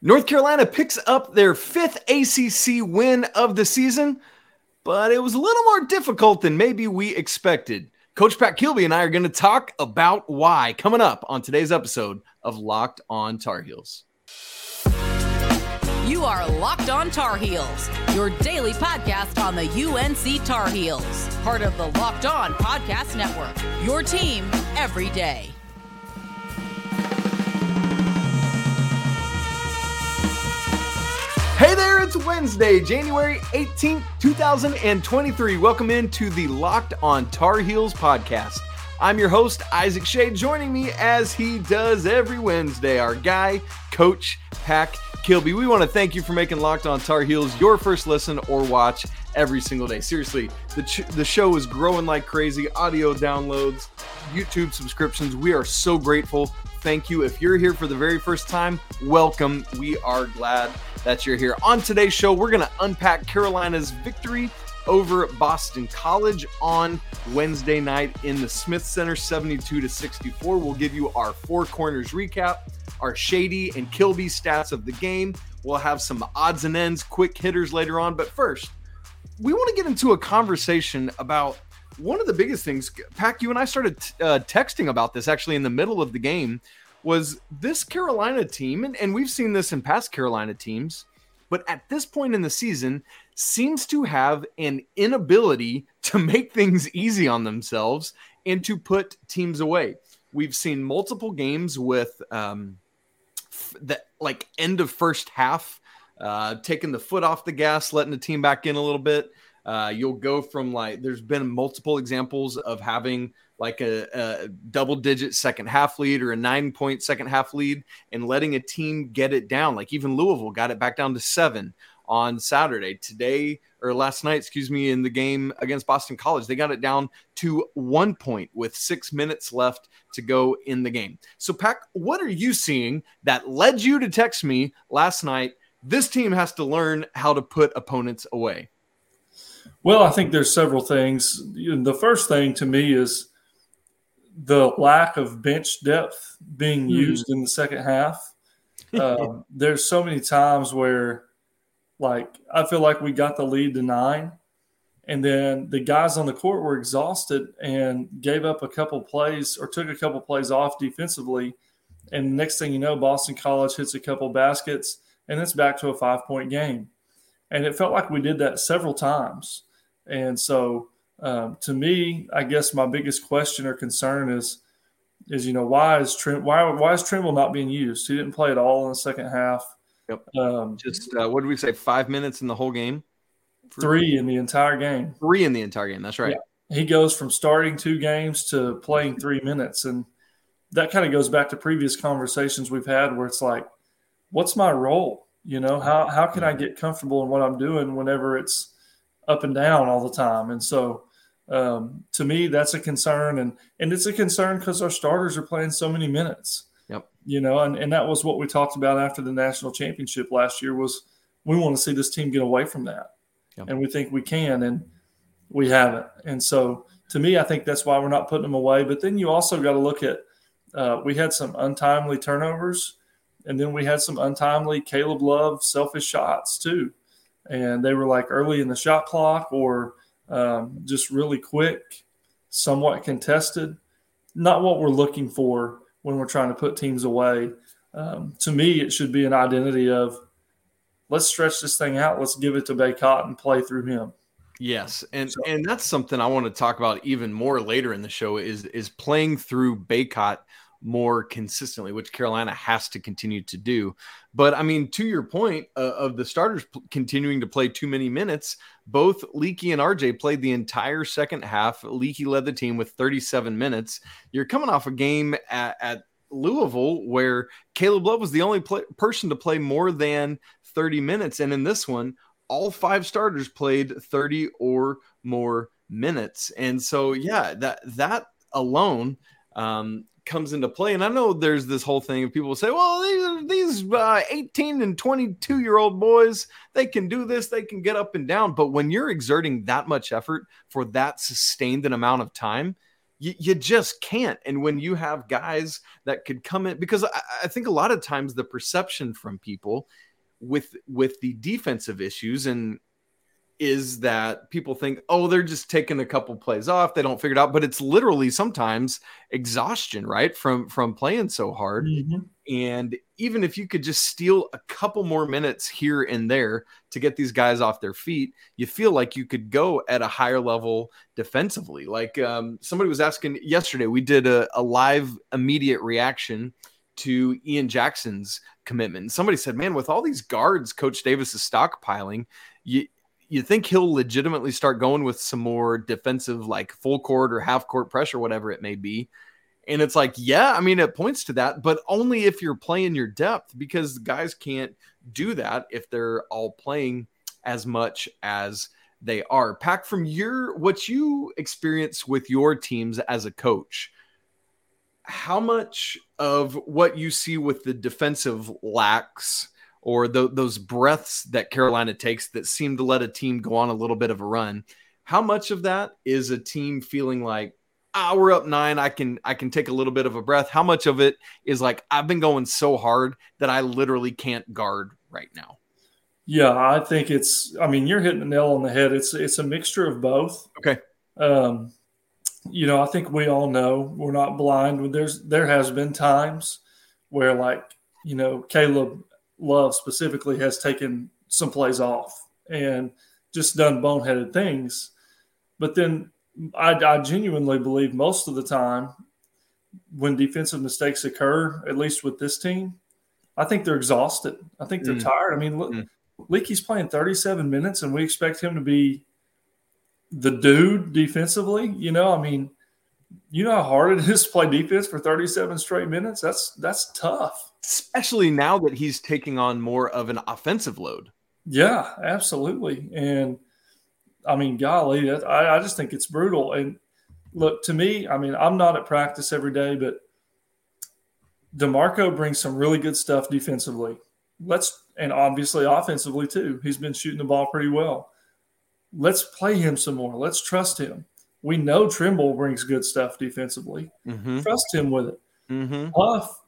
North Carolina picks up their fifth ACC win of the season, but it was a little more difficult than maybe we expected. Coach Pat Kilby and I are going to talk about why coming up on today's episode of Locked On Tar Heels. You are Locked On Tar Heels, your daily podcast on the UNC Tar Heels, part of the Locked On Podcast Network. Your team every day. Hey there, it's Wednesday, January 18th, 2023. Welcome into the Locked on Tar Heels podcast. I'm your host, Isaac Shea. Joining me as he does every Wednesday, our guy, Coach Pack Kilby. We want to thank you for making Locked on Tar Heels your first listen or watch every single day. Seriously, the, ch- the show is growing like crazy. Audio downloads, YouTube subscriptions. We are so grateful. Thank you. If you're here for the very first time, welcome. We are glad that you're here. On today's show, we're going to unpack Carolina's victory over Boston College on Wednesday night in the Smith Center 72 to 64. We'll give you our four corners recap, our shady and Kilby stats of the game. We'll have some odds and ends, quick hitters later on. But first, we want to get into a conversation about one of the biggest things. Pack, you and I started uh, texting about this actually in the middle of the game was this Carolina team, and, and we've seen this in past Carolina teams, but at this point in the season, seems to have an inability to make things easy on themselves and to put teams away. We've seen multiple games with um, the like end of first half, uh, taking the foot off the gas, letting the team back in a little bit. Uh, you'll go from like there's been multiple examples of having like a, a, double digit second half lead or a nine point second half lead and letting a team get it down. Like even Louisville got it back down to seven on Saturday. Today or last night, excuse me, in the game against Boston College, they got it down to one point with six minutes left to go in the game. So, Pack, what are you seeing that led you to text me last night? This team has to learn how to put opponents away. Well, I think there's several things. The first thing to me is the lack of bench depth being mm-hmm. used in the second half. Um, there's so many times where, like, I feel like we got the lead to nine, and then the guys on the court were exhausted and gave up a couple plays or took a couple plays off defensively. And next thing you know, Boston College hits a couple baskets, and it's back to a five point game. And it felt like we did that several times. And so, um, to me, I guess my biggest question or concern is, is you know why is Trim why why is Trimble not being used? He didn't play at all in the second half. Yep. Um, Just uh, what did we say? Five minutes in the whole game. Three in the entire game. Three in the entire game. That's right. Yeah. He goes from starting two games to playing three minutes, and that kind of goes back to previous conversations we've had where it's like, what's my role? You know, how how can I get comfortable in what I'm doing whenever it's up and down all the time? And so um, to me, that's a concern, and and it's a concern because our starters are playing so many minutes. Yep. You know, and, and that was what we talked about after the national championship last year was we want to see this team get away from that, yep. and we think we can, and we haven't. And so, to me, I think that's why we're not putting them away. But then you also got to look at uh, we had some untimely turnovers, and then we had some untimely Caleb Love selfish shots too, and they were like early in the shot clock or um, just really quick, somewhat contested. Not what we're looking for when we're trying to put teams away. Um, to me, it should be an identity of let's stretch this thing out. Let's give it to Bacot and play through him. Yes, and so. and that's something I want to talk about even more later in the show is is playing through Bacot more consistently, which Carolina has to continue to do. But I mean, to your point uh, of the starters p- continuing to play too many minutes, both Leaky and RJ played the entire second half. Leaky led the team with 37 minutes. You're coming off a game at, at Louisville where Caleb Love was the only play- person to play more than 30 minutes. And in this one, all five starters played 30 or more minutes. And so, yeah, that, that alone um, comes into play. And I know there's this whole thing of people say, well, these, these uh, 18 and 22 year old boys, they can do this, they can get up and down. But when you're exerting that much effort for that sustained an amount of time, you, you just can't. And when you have guys that could come in, because I, I think a lot of times the perception from people with with the defensive issues and is that people think, oh, they're just taking a couple plays off, they don't figure it out, but it's literally sometimes exhaustion, right, from from playing so hard. Mm-hmm. And even if you could just steal a couple more minutes here and there to get these guys off their feet, you feel like you could go at a higher level defensively. Like um, somebody was asking yesterday, we did a, a live immediate reaction to Ian Jackson's commitment. And somebody said, man, with all these guards Coach Davis is stockpiling, you you think he'll legitimately start going with some more defensive, like full court or half court pressure, whatever it may be. And it's like, yeah, I mean, it points to that, but only if you're playing your depth because guys can't do that if they're all playing as much as they are. Pack from your what you experience with your teams as a coach. How much of what you see with the defensive lacks or the, those breaths that Carolina takes that seem to let a team go on a little bit of a run? How much of that is a team feeling like ah, we're up nine. I can I can take a little bit of a breath. How much of it is like I've been going so hard that I literally can't guard right now? Yeah, I think it's. I mean, you're hitting the nail on the head. It's it's a mixture of both. Okay. Um, you know, I think we all know we're not blind. There's there has been times where like you know Caleb Love specifically has taken some plays off and just done boneheaded things, but then I, I genuinely believe most of the time when defensive mistakes occur, at least with this team, I think they're exhausted. I think they're mm. tired. I mean, look, mm. Leaky's playing 37 minutes, and we expect him to be the dude defensively. You know, I mean, you know how hard it is to play defense for 37 straight minutes. That's that's tough, especially now that he's taking on more of an offensive load. Yeah, absolutely, and I mean, golly, I, I just think it's brutal. And look, to me, I mean, I'm not at practice every day, but D'Marco brings some really good stuff defensively. Let's and obviously offensively too. He's been shooting the ball pretty well. Let's play him some more. Let's trust him. We know Trimble brings good stuff defensively. Mm-hmm. Trust him with it. Mm-hmm. Puff,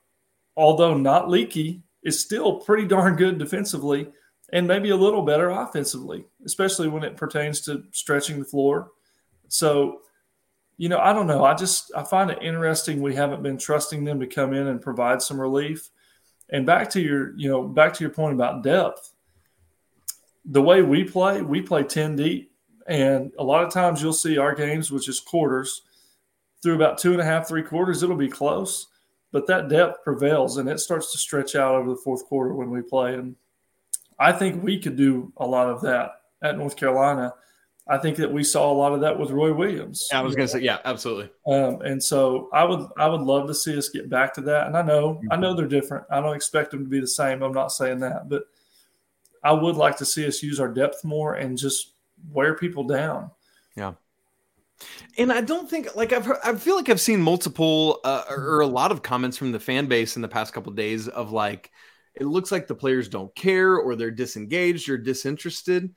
although not leaky, is still pretty darn good defensively and maybe a little better offensively, especially when it pertains to stretching the floor. So, you know, I don't know. I just I find it interesting we haven't been trusting them to come in and provide some relief. And back to your, you know, back to your point about depth. The way we play, we play 10 deep. And a lot of times you'll see our games, which is quarters, through about two and a half, three quarters, it'll be close. But that depth prevails and it starts to stretch out over the fourth quarter when we play. And I think we could do a lot of that at North Carolina. I think that we saw a lot of that with Roy Williams. I was going to say, yeah, absolutely. Um, and so I would, I would love to see us get back to that. And I know, mm-hmm. I know they're different. I don't expect them to be the same. I'm not saying that, but I would like to see us use our depth more and just wear people down. Yeah. And I don't think like I've heard, I feel like I've seen multiple uh, or a lot of comments from the fan base in the past couple of days of like, it looks like the players don't care or they're disengaged or disinterested.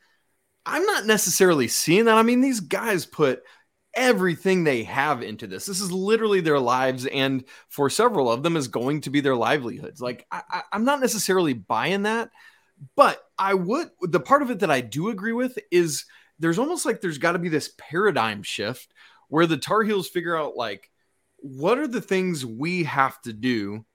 I'm not necessarily seeing that. I mean, these guys put everything they have into this. This is literally their lives, and for several of them, is going to be their livelihoods. Like, I, am not necessarily buying that, but I would. The part of it that I do agree with is there's almost like there's got to be this paradigm shift where the Tar Heels figure out like what are the things we have to do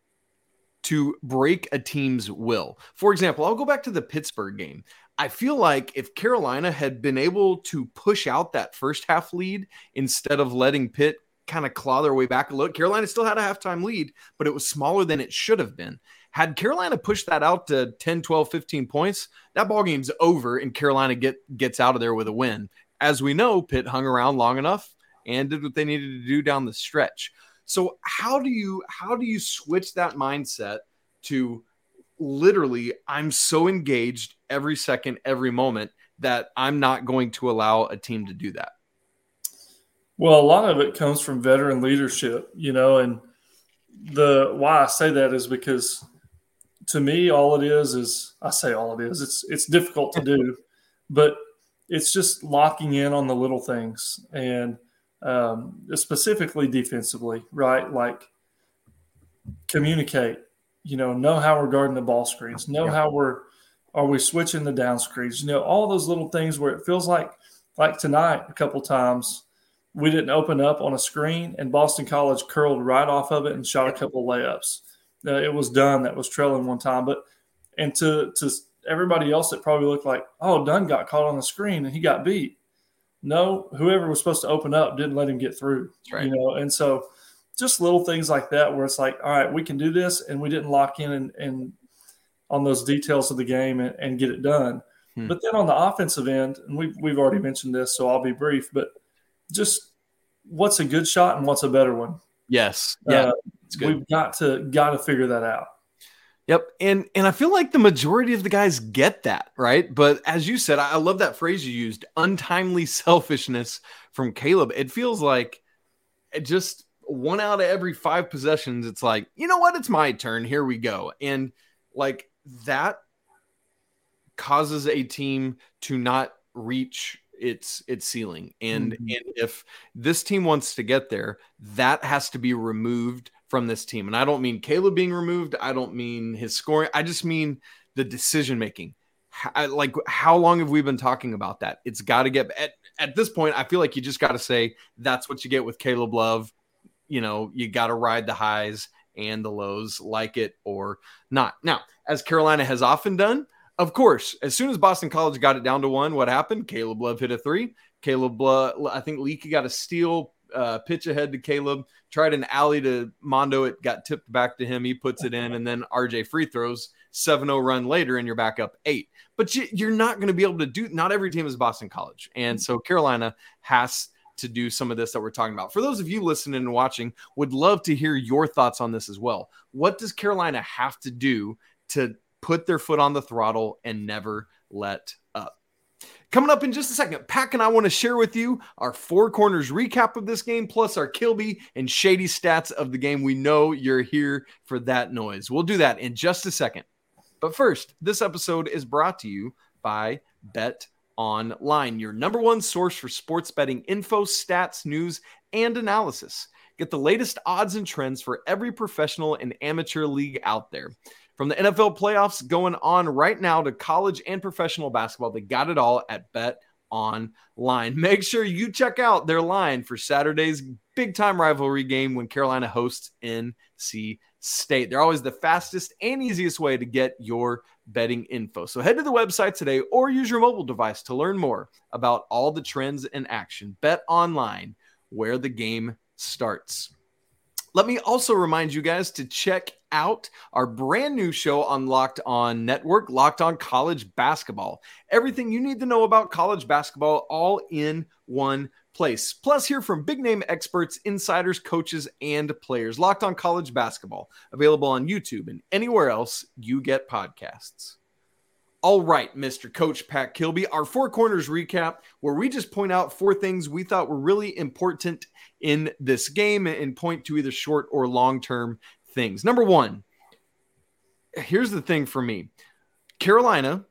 to break a team's will. For example, I'll go back to the Pittsburgh game. I feel like if Carolina had been able to push out that first half lead instead of letting Pitt kind of claw their way back a little, Carolina still had a halftime lead, but it was smaller than it should have been. Had Carolina pushed that out to 10, 12, 15 points, that ball game's over and Carolina get gets out of there with a win. As we know, Pitt hung around long enough and did what they needed to do down the stretch. So how do you how do you switch that mindset to literally I'm so engaged every second, every moment that I'm not going to allow a team to do that? Well, a lot of it comes from veteran leadership, you know, and the why I say that is because to me all it is is I say all it is. It's it's difficult to do, but it's just locking in on the little things and um, specifically defensively, right? Like communicate, you know, know how we're guarding the ball screens, know yeah. how we're are we switching the down screens, you know, all those little things where it feels like like tonight a couple times we didn't open up on a screen and Boston College curled right off of it and shot a couple layups. Uh, it was Dunn that was trailing one time, but and to to everybody else that probably looked like, oh, Dunn got caught on the screen and he got beat. No, whoever was supposed to open up didn't let him get through. Right. You know, and so just little things like that where it's like, all right, we can do this, and we didn't lock in and, and on those details of the game and, and get it done. Hmm. But then on the offensive end, and we've we've already mentioned this, so I'll be brief, but just what's a good shot and what's a better one? Yes. Yeah. Uh, we've got to got to figure that out. Yep. And and I feel like the majority of the guys get that, right? But as you said, I love that phrase you used, untimely selfishness from Caleb. It feels like it just one out of every five possessions, it's like, you know what? It's my turn. Here we go. And like that causes a team to not reach its its ceiling. And mm-hmm. and if this team wants to get there, that has to be removed from this team. And I don't mean Caleb being removed. I don't mean his scoring. I just mean the decision making. Like how long have we been talking about that? It's got to get at, at this point. I feel like you just got to say that's what you get with Caleb Love. You know, you got to ride the highs and the lows, like it or not. Now, as Carolina has often done, of course, as soon as Boston College got it down to one, what happened? Caleb Love hit a three. Caleb, Love, I think Leaky got a steal, uh, pitch ahead to Caleb, tried an alley to Mondo. It got tipped back to him. He puts it in, and then RJ free throws 7 0 run later, and you're back up eight. But you, are not going to be able to do, not every team is Boston College. And so Carolina has to do some of this that we're talking about. For those of you listening and watching, would love to hear your thoughts on this as well. What does Carolina have to do to put their foot on the throttle and never let? Coming up in just a second, Pack and I want to share with you our four corners recap of this game, plus our Kilby and Shady stats of the game. We know you're here for that noise. We'll do that in just a second. But first, this episode is brought to you by Bet Online, your number one source for sports betting info, stats, news, and analysis. Get the latest odds and trends for every professional and amateur league out there. From the NFL playoffs going on right now to college and professional basketball, they got it all at Bet Online. Make sure you check out their line for Saturday's big time rivalry game when Carolina hosts NC State. They're always the fastest and easiest way to get your betting info. So head to the website today or use your mobile device to learn more about all the trends in action. Bet online where the game starts. Let me also remind you guys to check out our brand new show on Locked On Network, Locked On College Basketball. Everything you need to know about college basketball all in one place. Plus, hear from big name experts, insiders, coaches, and players. Locked on College Basketball, available on YouTube and anywhere else you get podcasts. All right, Mr. Coach Pat Kilby, our four corners recap, where we just point out four things we thought were really important in this game and point to either short or long term things. Number one, here's the thing for me Carolina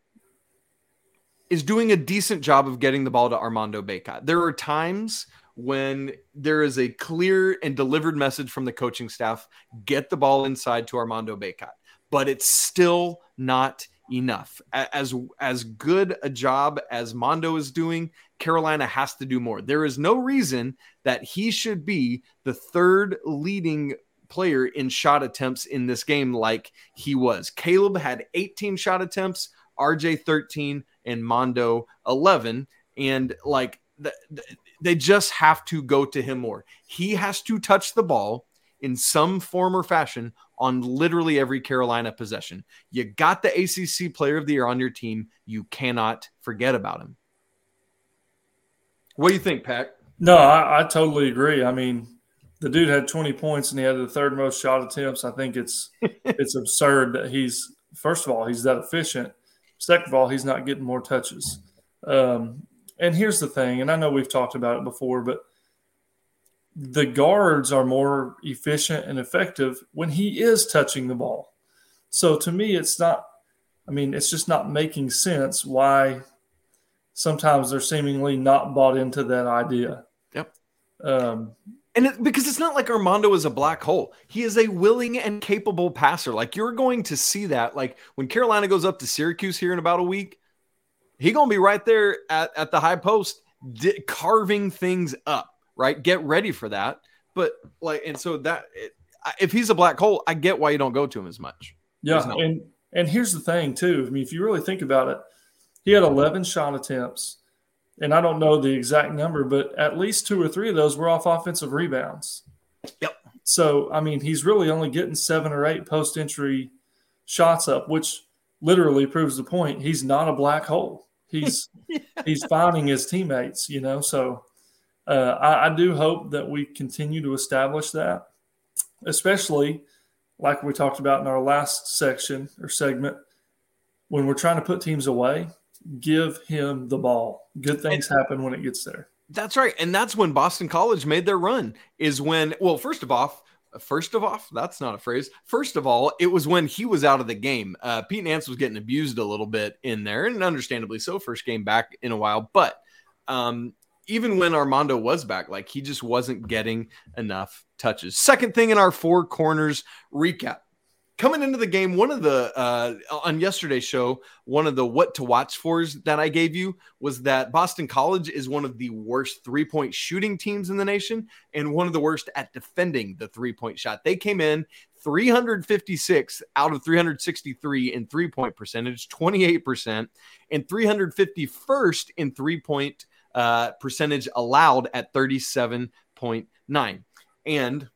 is doing a decent job of getting the ball to Armando Bacot. There are times when there is a clear and delivered message from the coaching staff get the ball inside to Armando Bacot, but it's still not enough. As as good a job as Mondo is doing, Carolina has to do more. There is no reason that he should be the third leading player in shot attempts in this game like he was. Caleb had 18 shot attempts, RJ 13 and Mondo 11. And like the, the, they just have to go to him more. He has to touch the ball in some form or fashion on literally every Carolina possession. You got the ACC player of the year on your team. You cannot forget about him. What do you think, Pat? No, I, I totally agree. I mean, the dude had 20 points and he had the third most shot attempts. I think it's it's absurd that he's first of all he's that efficient, Second of all, he's not getting more touches. Um, and here's the thing, and I know we've talked about it before, but the guards are more efficient and effective when he is touching the ball. So to me, it's not, I mean, it's just not making sense why sometimes they're seemingly not bought into that idea. Yep. Um, and it, because it's not like Armando is a black hole, he is a willing and capable passer. Like you're going to see that. Like when Carolina goes up to Syracuse here in about a week, he gonna be right there at, at the high post, di- carving things up. Right, get ready for that. But like, and so that it, if he's a black hole, I get why you don't go to him as much. Yeah, and and here's the thing too. I mean, if you really think about it, he had 11 shot attempts, and I don't know the exact number, but at least two or three of those were off offensive rebounds. Yep. So I mean, he's really only getting seven or eight post entry shots up, which literally proves the point. He's not a black hole. He's yeah. he's finding his teammates, you know. So uh, I, I do hope that we continue to establish that, especially like we talked about in our last section or segment, when we're trying to put teams away, give him the ball. Good things happen when it gets there. That's right. And that's when Boston College made their run, is when, well, first of all, first of all, that's not a phrase. First of all, it was when he was out of the game. Uh, Pete Nance was getting abused a little bit in there, and understandably so, first game back in a while. But um, even when Armando was back, like he just wasn't getting enough touches. Second thing in our four corners recap. Coming into the game, one of the uh, on yesterday's show, one of the what to watch fors that I gave you was that Boston College is one of the worst three point shooting teams in the nation and one of the worst at defending the three point shot. They came in 356 out of 363 in three point percentage, 28%, and 351st in three point uh, percentage allowed at 37.9. And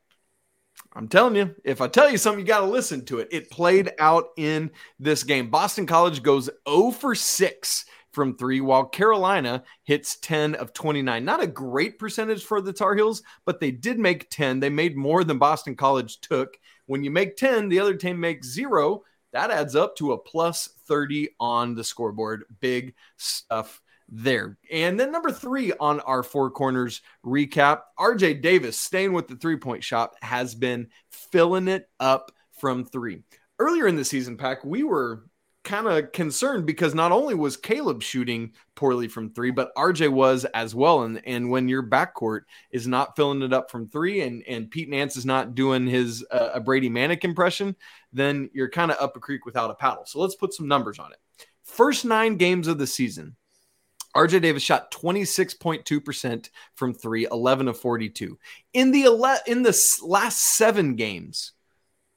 I'm telling you, if I tell you something, you got to listen to it. It played out in this game. Boston College goes 0 for 6 from three, while Carolina hits 10 of 29. Not a great percentage for the Tar Heels, but they did make 10. They made more than Boston College took. When you make 10, the other team makes zero. That adds up to a plus 30 on the scoreboard. Big stuff there. And then number three on our four corners recap, RJ Davis, staying with the three point shot, has been filling it up from three. Earlier in the season, Pack, we were kind of concerned because not only was Caleb shooting poorly from three, but RJ was as well. And and when your backcourt is not filling it up from three, and and Pete Nance is not doing his uh, a Brady Manek impression, then you're kind of up a creek without a paddle. So let's put some numbers on it. First nine games of the season, RJ Davis shot 26.2% from 3, 11 of 42. In the ele- in the last 7 games,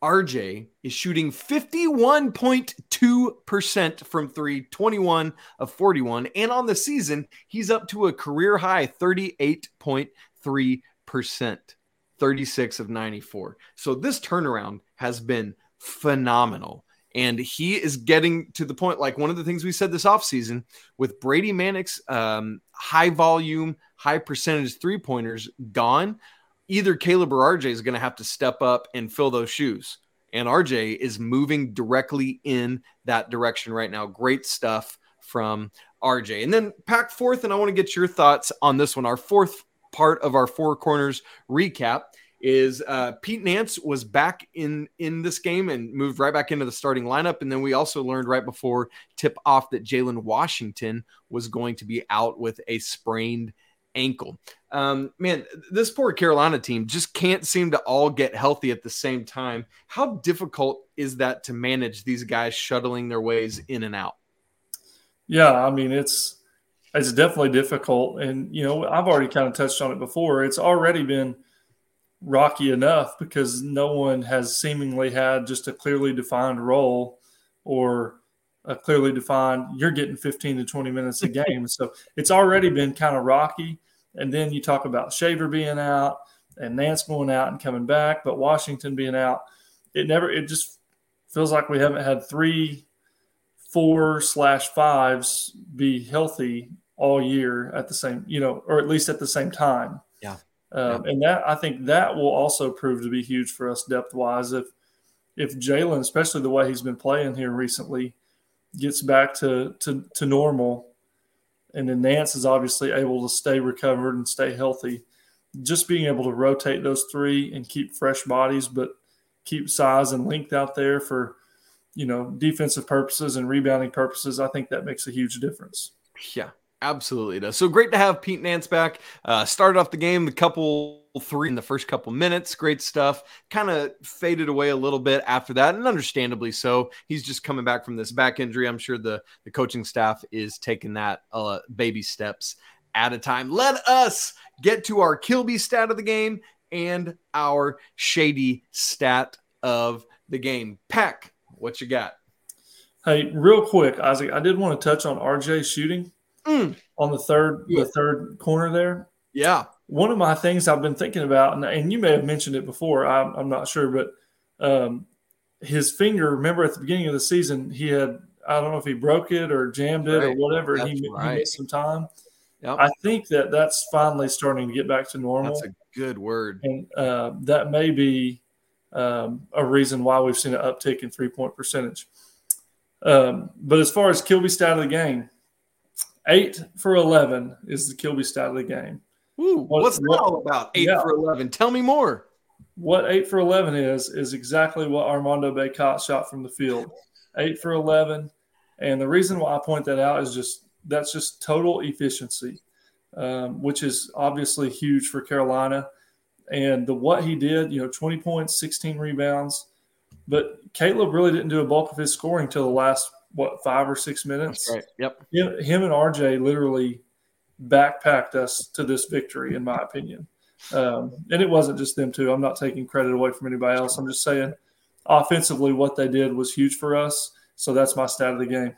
RJ is shooting 51.2% from 3, 21 of 41, and on the season, he's up to a career high 38.3%, 36 of 94. So this turnaround has been phenomenal. And he is getting to the point, like one of the things we said this offseason with Brady Manek's um, high volume, high percentage three pointers gone, either Caleb or RJ is going to have to step up and fill those shoes. And RJ is moving directly in that direction right now. Great stuff from RJ. And then pack fourth, and I want to get your thoughts on this one. Our fourth part of our four corners recap is uh, Pete Nance was back in in this game and moved right back into the starting lineup. And then we also learned right before tip off that Jalen Washington was going to be out with a sprained ankle. Um, man, this poor Carolina team just can't seem to all get healthy at the same time. How difficult is that to manage these guys shuttling their ways in and out? Yeah, I mean it's it's definitely difficult, and you know I've already kind of touched on it before. It's already been rocky enough because no one has seemingly had just a clearly defined role or a clearly defined you're getting 15 to 20 minutes a game. So it's already been kind of rocky. And then you talk about shaver being out and nance going out and coming back but washington being out it never it just feels like we haven't had three four slash fives be healthy all year at the same you know or at least at the same time um, yeah. And that I think that will also prove to be huge for us depth wise. If if Jalen, especially the way he's been playing here recently, gets back to to, to normal, and then Nance is obviously able to stay recovered and stay healthy, just being able to rotate those three and keep fresh bodies, but keep size and length out there for you know defensive purposes and rebounding purposes, I think that makes a huge difference. Yeah, Absolutely does. So great to have Pete Nance back. Uh, started off the game, the couple three in the first couple minutes. Great stuff. Kind of faded away a little bit after that, and understandably so. He's just coming back from this back injury. I'm sure the, the coaching staff is taking that uh, baby steps at a time. Let us get to our Kilby stat of the game and our shady stat of the game. Peck, what you got? Hey, real quick, Isaac, I did want to touch on RJ shooting mm. on the third yeah. the third corner there. Yeah. One of my things I've been thinking about, and, and you may have mentioned it before, I'm, I'm not sure, but um, his finger, remember at the beginning of the season, he had, I don't know if he broke it or jammed it right. or whatever, and he, right. he missed some time. Yep. I think that that's finally starting to get back to normal. That's a good word. And uh, that may be um, a reason why we've seen an uptick in three point percentage. Um, but as far as Kilby stat of the game, eight for 11 is the Kilby stat of the game. Ooh, what, what's that what, all about? Eight yeah. for 11. Tell me more. What eight for 11 is, is exactly what Armando Bacot shot from the field. Eight for 11. And the reason why I point that out is just that's just total efficiency, um, which is obviously huge for Carolina. And the what he did, you know, 20 points, 16 rebounds. But Caleb really didn't do a bulk of his scoring till the last what five or six minutes. That's right. Yep. Him, him, and RJ literally backpacked us to this victory, in my opinion. Um, and it wasn't just them two. I'm not taking credit away from anybody else. I'm just saying, offensively, what they did was huge for us. So that's my stat of the game.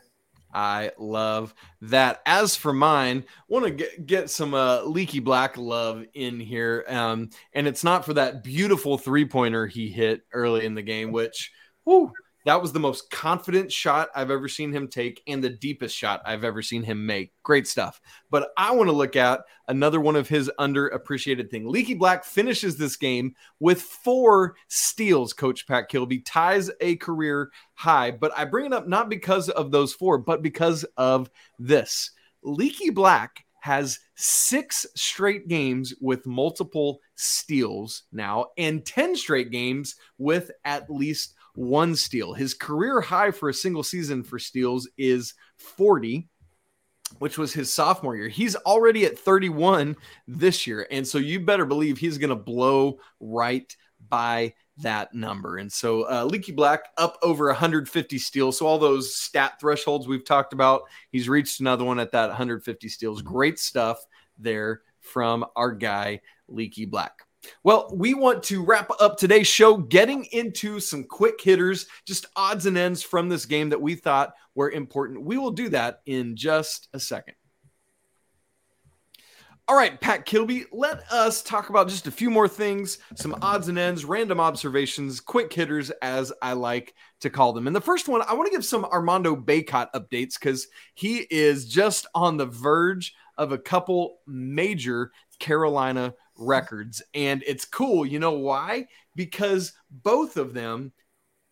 I love that. As for mine, want to get, get some uh, leaky black love in here. Um, and it's not for that beautiful three pointer he hit early in the game, which, whoo, that was the most confident shot I've ever seen him take and the deepest shot I've ever seen him make. Great stuff. But I want to look at another one of his underappreciated thing. Leaky Black finishes this game with four steals. Coach Pat Kilby ties a career high, but I bring it up not because of those four, but because of this. Leaky Black has six straight games with multiple steals now and 10 straight games with at least one steal. His career high for a single season for steals is 40, which was his sophomore year. He's already at 31 this year. And so you better believe he's going to blow right by that number. And so uh, Leaky Black up over 150 steals. So all those stat thresholds we've talked about, he's reached another one at that 150 steals. Great stuff there from our guy Leaky Black. Well, we want to wrap up today's show getting into some quick hitters, just odds and ends from this game that we thought were important. We will do that in just a second. All right, Pat Kilby, let us talk about just a few more things, some odds and ends, random observations, quick hitters, as I like to call them. And the first one, I want to give some Armando Bacot updates because he is just on the verge of a couple major Carolina records. And it's cool. You know why? Because both of them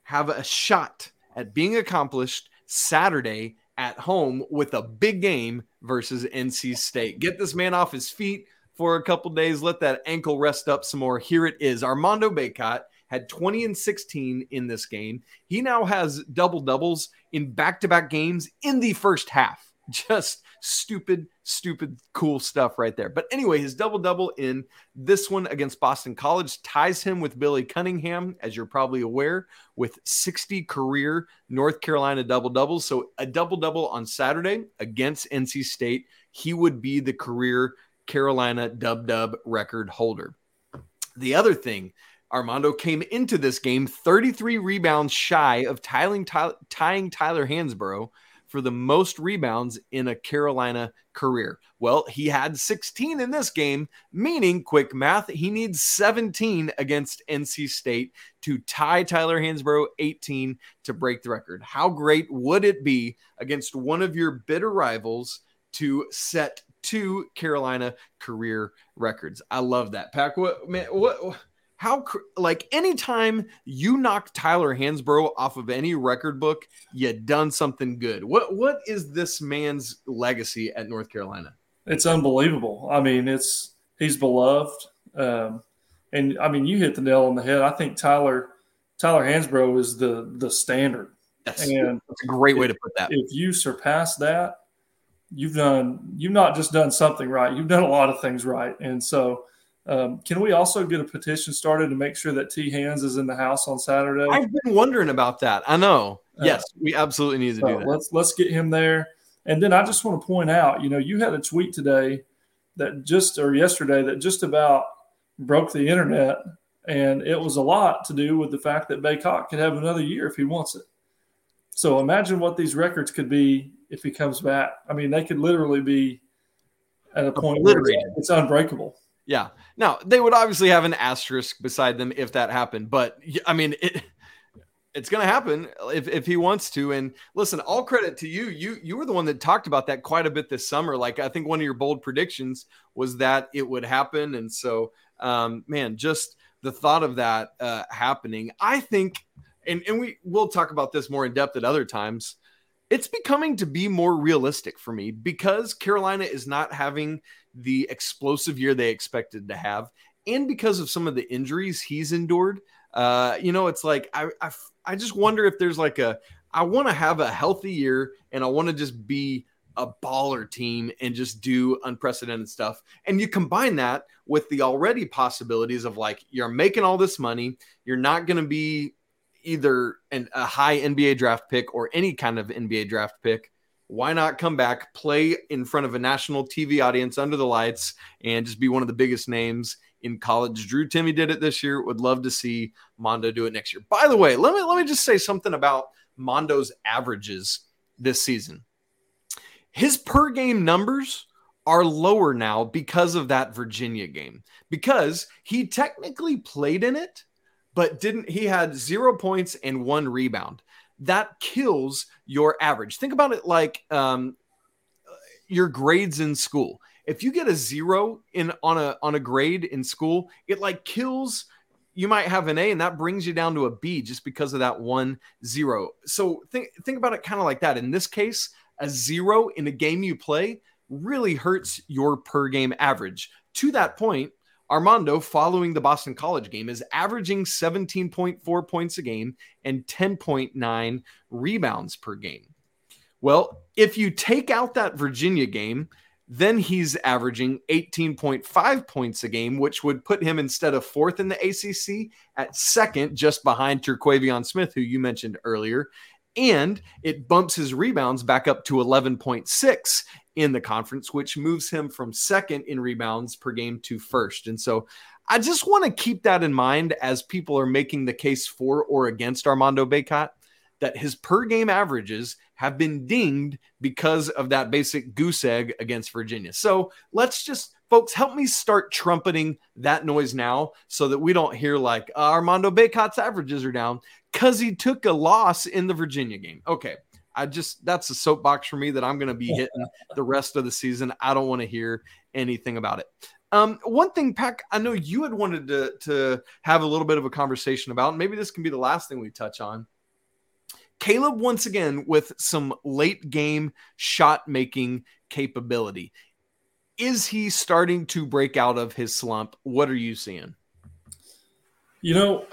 have a shot at being accomplished Saturday at home with a big game versus NC State. Get this man off his feet for a couple days. Let that ankle rest up some more. Here it is. Armando Bacot had 20 and 16 in this game. He now has double doubles in back to back games in the first half. Just stupid, stupid, cool stuff right there. But anyway, his double double in this one against Boston College ties him with Billy Cunningham, as you're probably aware, with 60 career North Carolina double doubles. So a double double on Saturday against NC State, he would be the career Carolina dub dub record holder. The other thing, Armando came into this game 33 rebounds shy of tying, tying Tyler Hansbrough for the most rebounds in a Carolina career. Well, he had 16 in this game, meaning quick math, he needs 17 against NC State to tie Tyler Hansbrough 18 to break the record. How great would it be against one of your bitter rivals to set two Carolina career records? I love that. Pack, what man, what how like anytime you knock Tyler Hansbrough off of any record book, you done something good. What what is this man's legacy at North Carolina? It's unbelievable. I mean, it's he's beloved, um, and I mean, you hit the nail on the head. I think Tyler Tyler Hansbrough is the the standard. That's, and that's a great way to put that. If you surpass that, you've done you've not just done something right you've done a lot of things right and so um, can we also get a petition started to make sure that T Hands is in the house on Saturday? I've been wondering about that. I know. Uh, yes, we absolutely need to so do that. Let's let's get him there. And then I just want to point out, you know, you had a tweet today that just or yesterday that just about broke the internet, and it was a lot to do with the fact that Bacot could have another year if he wants it. So imagine what these records could be if he comes back. I mean, they could literally be at a point where it's unbreakable. Yeah. Now they would obviously have an asterisk beside them if that happened, but I mean it. It's going to happen if, if he wants to. And listen, all credit to you. You you were the one that talked about that quite a bit this summer. Like I think one of your bold predictions was that it would happen. And so, um, man, just the thought of that uh, happening, I think, and and we will talk about this more in depth at other times it's becoming to be more realistic for me because Carolina is not having the explosive year they expected to have, and because of some of the injuries he's endured. Uh, you know, it's like I, I, I just wonder if there's like a I want to have a healthy year and I want to just be a baller team and just do unprecedented stuff. And you combine that with the already possibilities of like you're making all this money, you're not going to be either an, a high NBA draft pick or any kind of NBA draft pick, why not come back, play in front of a national TV audience under the lights, and just be one of the biggest names in college? Drew Timme did it this year. Would love to see Mondo do it next year. By the way, let me let me just say something about Mondo's averages this season. His per game numbers are lower now because of that Virginia game, because he technically played in it but didn't he had zero points and one rebound. That kills your average. Think about it like um, your grades in school. If you get a zero in on a on a grade in school, it like kills you might have an A and that brings you down to a B just because of that one zero. So think think about it kind of like that. In this case, a zero in a game you play really hurts your per game average. To that point, Armando, following the Boston College game, is averaging 17.4 points a game and 10.9 rebounds per game. Well, if you take out that Virginia game, then he's averaging 18.5 points a game, which would put him instead of fourth in the ACC at second, just behind Terquavion Smith, who you mentioned earlier. And it bumps his rebounds back up to 11.6 in the conference, which moves him from second in rebounds per game to first. And so I just want to keep that in mind as people are making the case for or against Armando Bacot that his per game averages have been dinged because of that basic goose egg against Virginia. So let's just, folks, help me start trumpeting that noise now so that we don't hear like uh, Armando Bacot's averages are down because he took a loss in the Virginia game. Okay. I just that's a soapbox for me that I'm going to be hitting the rest of the season. I don't want to hear anything about it. Um, one thing, Pack, I know you had wanted to to have a little bit of a conversation about, and maybe this can be the last thing we touch on. Caleb once again with some late game shot making capability. Is he starting to break out of his slump? What are you seeing? You know,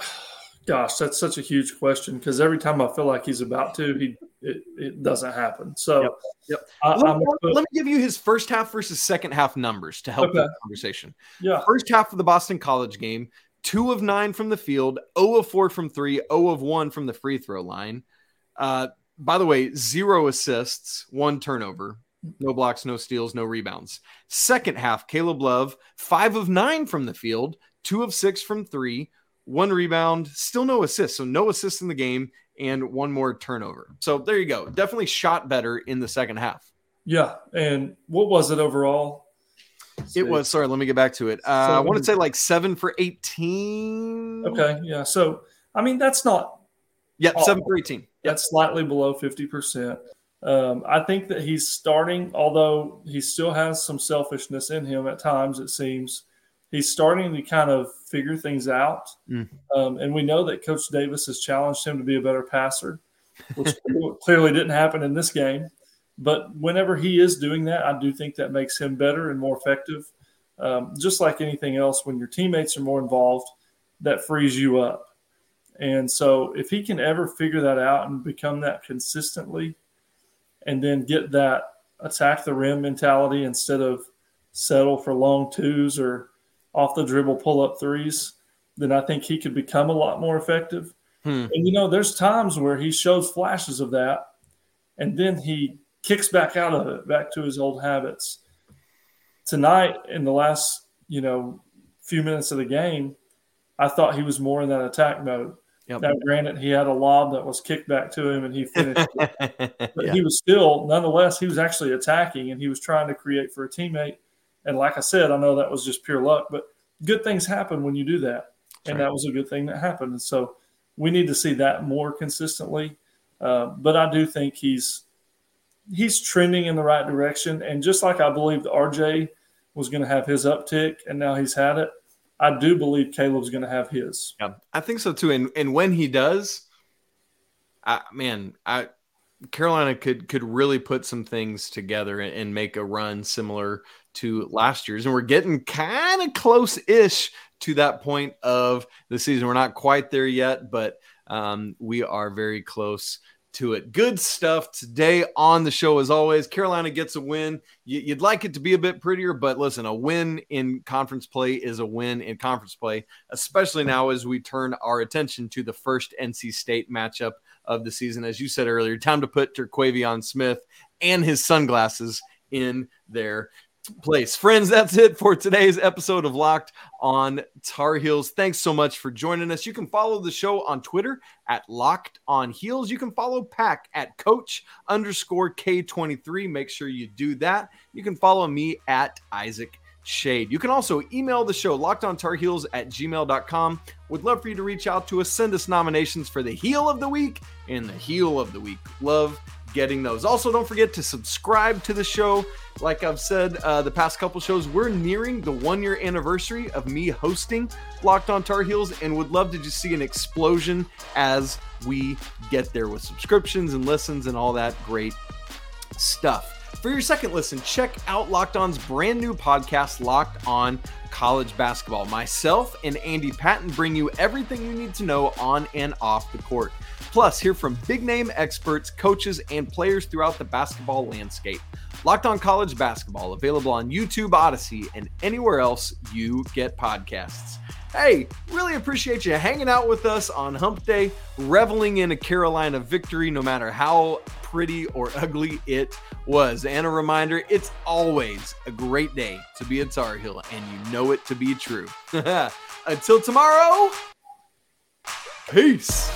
gosh, that's such a huge question because every time I feel like he's about to, he it, it doesn't happen. So, yep. yep. I, let, let, me give you his first half versus second half numbers to help okay. the conversation. Yeah. First half of the Boston College game, two of nine from the field, 0 of four from three, 0 of one from the free throw line. Uh, by the way, zero assists, one turnover, no blocks, no steals, no rebounds. Second half, Caleb Love, five of nine from the field, two of six from three, one rebound, still no assists. So no assists in the game and one more turnover. So there you go. Definitely shot better in the second half. Yeah. And what was it overall? It was, sorry, let me get back to it. Uh, I want to say like seven for 18. Okay. Yeah. So, I mean, that's not. Yeah. Seven for 18. Yep. That's slightly below 50%. Um, I think that he's starting, although he still has some selfishness in him at times, it seems he's starting to kind of figure things out. Mm. Um, and we know that Coach Davis has challenged him to be a better passer, which clearly didn't happen in this game. But whenever he is doing that, I do think that makes him better and more effective. Um, just like anything else, when your teammates are more involved, that frees you up. And so, if he can ever figure that out and become that consistently, and then get that attack the rim mentality instead of settle for long twos or off the dribble pull up threes, then I think he could become a lot more effective. Hmm. And you know, there's times where he shows flashes of that, and then he kicks back out of it, back to his old habits. Tonight, in the last, you know, few minutes of the game, I thought he was more in that attack mode. Yep. Now, granted, he had a lob that was kicked back to him and he finished But yeah. he was still, nonetheless, he was actually attacking and he was trying to create for a teammate. And like I said, I know that was just pure luck, but good things happen when you do that. and right. that was a good thing that happened. And so we need to see that more consistently. Uh, but I do think he's he's trending in the right direction. And just like I believe RJ was going to have his uptick and now he's had it, I do believe Caleb's going to have his. Yeah, I think so too. And and when he does, I, man, I Carolina could could really put some things together and, and make a run similar to last year's, and we're getting kind of close-ish to that point of the season. We're not quite there yet, but um, we are very close to it. Good stuff today on the show, as always. Carolina gets a win. You'd like it to be a bit prettier, but listen, a win in conference play is a win in conference play, especially now as we turn our attention to the first NC State matchup of the season. As you said earlier, time to put Terquavion Smith and his sunglasses in their place. Friends, that's it for today's episode of Locked on Tar Heels. Thanks so much for joining us. You can follow the show on Twitter at Locked on Heels. You can follow Pack at Coach underscore K23. Make sure you do that. You can follow me at Isaac Shade. You can also email the show locked on tar heels at gmail.com. Would love for you to reach out to us, send us nominations for the heel of the week and the heel of the week. Love getting those. Also, don't forget to subscribe to the show. Like I've said uh, the past couple shows, we're nearing the one year anniversary of me hosting Locked on Tar Heels and would love to just see an explosion as we get there with subscriptions and listens and all that great stuff. For your second listen, check out Locked On's brand new podcast, Locked On College Basketball. Myself and Andy Patton bring you everything you need to know on and off the court. Plus, hear from big name experts, coaches, and players throughout the basketball landscape. Locked on College Basketball, available on YouTube, Odyssey, and anywhere else you get podcasts. Hey, really appreciate you hanging out with us on Hump Day, reveling in a Carolina victory, no matter how pretty or ugly it was. And a reminder it's always a great day to be a Tar Heel, and you know it to be true. Until tomorrow, peace.